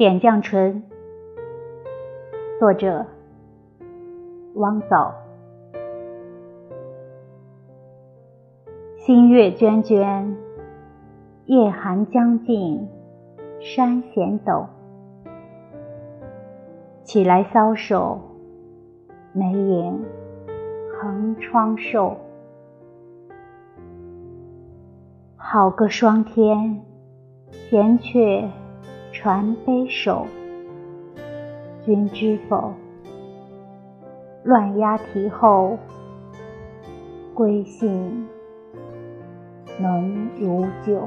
点绛唇，作者汪藻。新月涓涓，夜寒将尽，山险陡。起来搔首，眉影横窗瘦。好个霜天，闲却。传悲首，君知否？乱鸦啼后，归信能如旧。